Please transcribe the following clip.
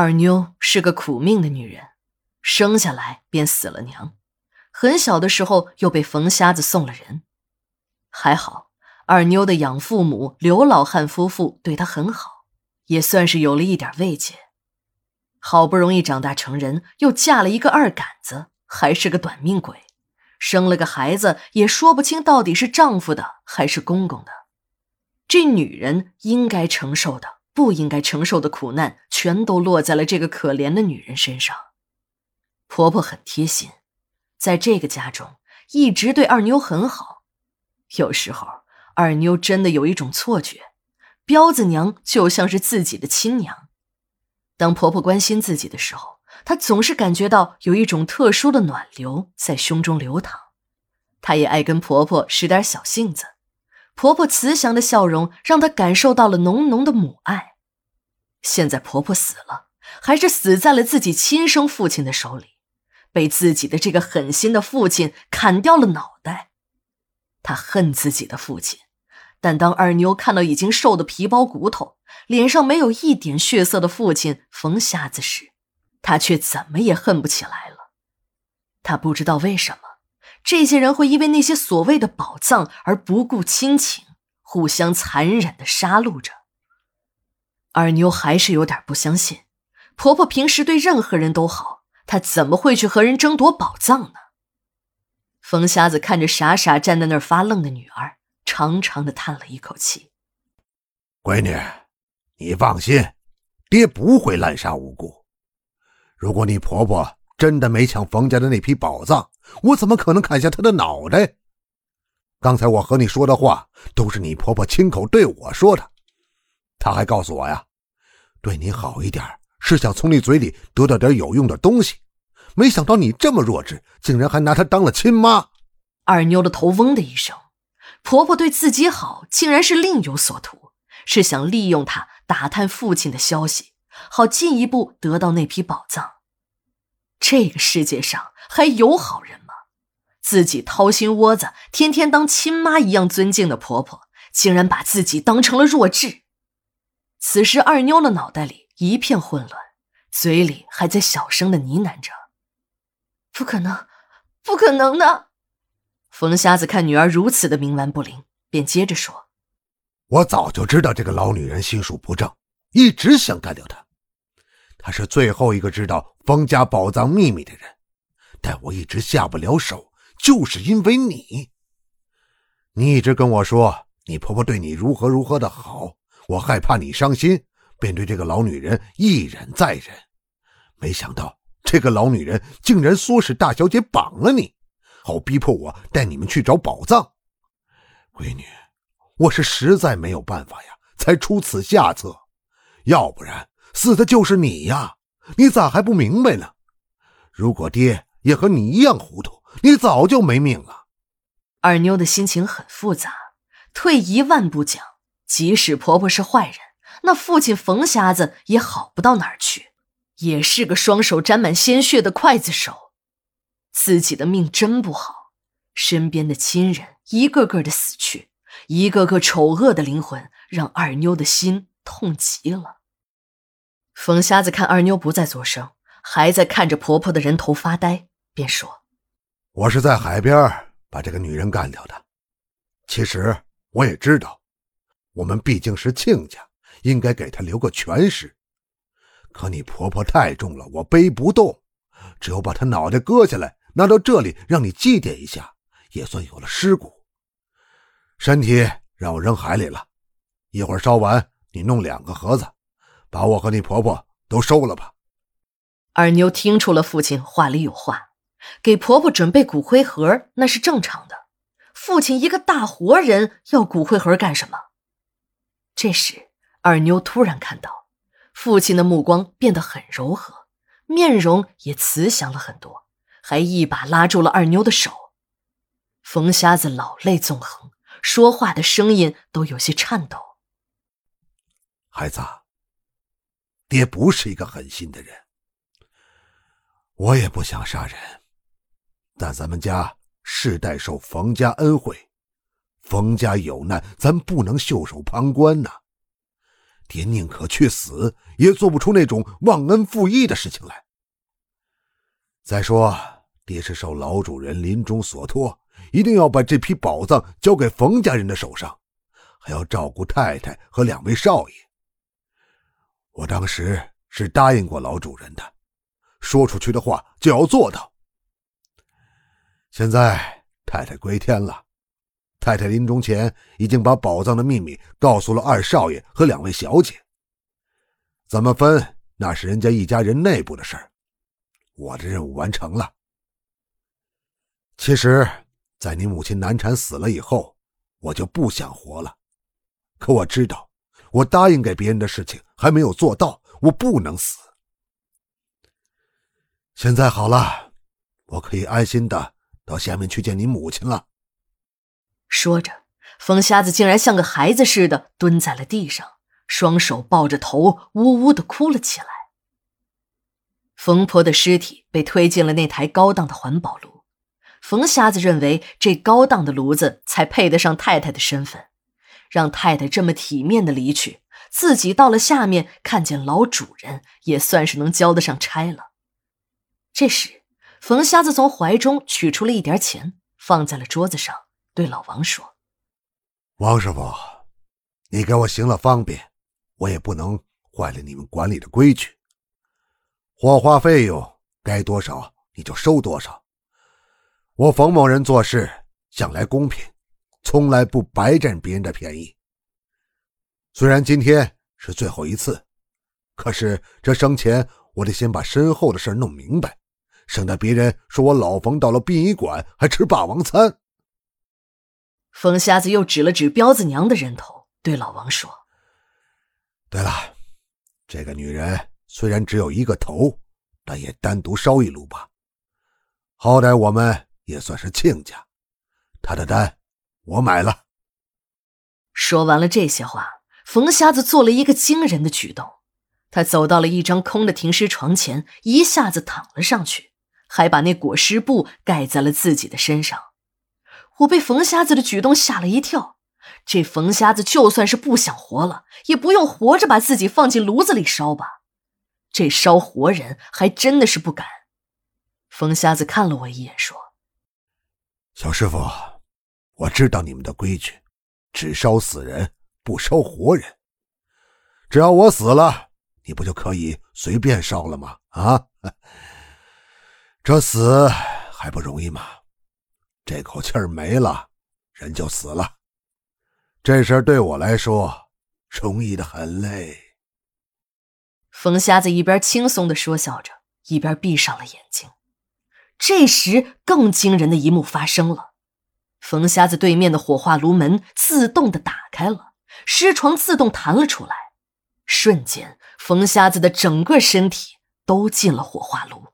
二妞是个苦命的女人，生下来便死了娘，很小的时候又被冯瞎子送了人。还好，二妞的养父母刘老汉夫妇对她很好，也算是有了一点慰藉。好不容易长大成人，又嫁了一个二杆子，还是个短命鬼，生了个孩子也说不清到底是丈夫的还是公公的。这女人应该承受的、不应该承受的苦难，全都落在了这个可怜的女人身上。婆婆很贴心，在这个家中一直对二妞很好。有时候，二妞真的有一种错觉，彪子娘就像是自己的亲娘。当婆婆关心自己的时候，她总是感觉到有一种特殊的暖流在胸中流淌。她也爱跟婆婆使点小性子，婆婆慈祥的笑容让她感受到了浓浓的母爱。现在婆婆死了，还是死在了自己亲生父亲的手里，被自己的这个狠心的父亲砍掉了脑袋。她恨自己的父亲，但当二妞看到已经瘦得皮包骨头、脸上没有一点血色的父亲冯瞎子时，她却怎么也恨不起来了。她不知道为什么这些人会因为那些所谓的宝藏而不顾亲情，互相残忍的杀戮着。二妞还是有点不相信，婆婆平时对任何人都好，她怎么会去和人争夺宝藏呢？冯瞎子看着傻傻站在那儿发愣的女儿，长长的叹了一口气：“闺女，你放心，爹不会滥杀无辜。如果你婆婆真的没抢冯家的那批宝藏，我怎么可能砍下他的脑袋？刚才我和你说的话，都是你婆婆亲口对我说的。她还告诉我呀，对你好一点，是想从你嘴里得到点有用的东西。”没想到你这么弱智，竟然还拿她当了亲妈。二妞的头嗡的一声，婆婆对自己好，竟然是另有所图，是想利用她打探父亲的消息，好进一步得到那批宝藏。这个世界上还有好人吗？自己掏心窝子，天天当亲妈一样尊敬的婆婆，竟然把自己当成了弱智。此时，二妞的脑袋里一片混乱，嘴里还在小声的呢喃着。不可能，不可能的！冯瞎子看女儿如此的冥顽不灵，便接着说：“我早就知道这个老女人心术不正，一直想干掉她。她是最后一个知道方家宝藏秘密的人，但我一直下不了手，就是因为你。你一直跟我说你婆婆对你如何如何的好，我害怕你伤心，便对这个老女人一忍再忍。没想到。”这个老女人竟然唆使大小姐绑了你，好逼迫我带你们去找宝藏。闺女，我是实在没有办法呀，才出此下策。要不然死的就是你呀！你咋还不明白呢？如果爹也和你一样糊涂，你早就没命了。二妞的心情很复杂。退一万步讲，即使婆婆是坏人，那父亲冯瞎子也好不到哪儿去。也是个双手沾满鲜血的刽子手，自己的命真不好，身边的亲人一个个的死去，一个个丑恶的灵魂让二妞的心痛极了。冯瞎子看二妞不再作声，还在看着婆婆的人头发呆，便说：“我是在海边把这个女人干掉的。其实我也知道，我们毕竟是亲家，应该给她留个全尸。”可你婆婆太重了，我背不动，只有把她脑袋割下来，拿到这里让你祭奠一下，也算有了尸骨。身体让我扔海里了，一会儿烧完，你弄两个盒子，把我和你婆婆都收了吧。二妞听出了父亲话里有话，给婆婆准备骨灰盒那是正常的。父亲一个大活人要骨灰盒干什么？这时，二妞突然看到。父亲的目光变得很柔和，面容也慈祥了很多，还一把拉住了二妞的手。冯瞎子老泪纵横，说话的声音都有些颤抖。孩子，爹不是一个狠心的人，我也不想杀人，但咱们家世代受冯家恩惠，冯家有难，咱不能袖手旁观呐。爹宁可去死，也做不出那种忘恩负义的事情来。再说，爹是受老主人临终所托，一定要把这批宝藏交给冯家人的手上，还要照顾太太和两位少爷。我当时是答应过老主人的，说出去的话就要做到。现在太太归天了。太太临终前已经把宝藏的秘密告诉了二少爷和两位小姐。怎么分，那是人家一家人内部的事。我的任务完成了。其实，在你母亲难产死了以后，我就不想活了。可我知道，我答应给别人的事情还没有做到，我不能死。现在好了，我可以安心的到下面去见你母亲了。说着，冯瞎子竟然像个孩子似的蹲在了地上，双手抱着头，呜呜的哭了起来。冯婆的尸体被推进了那台高档的环保炉，冯瞎子认为这高档的炉子才配得上太太的身份，让太太这么体面的离去，自己到了下面看见老主人，也算是能交得上差了。这时，冯瞎子从怀中取出了一点钱，放在了桌子上。对老王说：“王师傅，你给我行了方便，我也不能坏了你们管理的规矩。火化费用该多少你就收多少。我冯某人做事向来公平，从来不白占别人的便宜。虽然今天是最后一次，可是这生前我得先把身后的事弄明白，省得别人说我老冯到了殡仪馆还吃霸王餐。”冯瞎子又指了指彪子娘的人头，对老王说：“对了，这个女人虽然只有一个头，但也单独烧一炉吧。好歹我们也算是亲家，她的单我买了。”说完了这些话，冯瞎子做了一个惊人的举动，他走到了一张空的停尸床前，一下子躺了上去，还把那裹尸布盖在了自己的身上。我被冯瞎子的举动吓了一跳。这冯瞎子就算是不想活了，也不用活着把自己放进炉子里烧吧？这烧活人还真的是不敢。冯瞎子看了我一眼，说：“小师傅，我知道你们的规矩，只烧死人，不烧活人。只要我死了，你不就可以随便烧了吗？啊，这死还不容易吗？”这口气儿没了，人就死了。这事儿对我来说容易的很嘞。冯瞎子一边轻松的说笑着，一边闭上了眼睛。这时，更惊人的一幕发生了：冯瞎子对面的火化炉门自动的打开了，尸床自动弹了出来，瞬间，冯瞎子的整个身体都进了火化炉。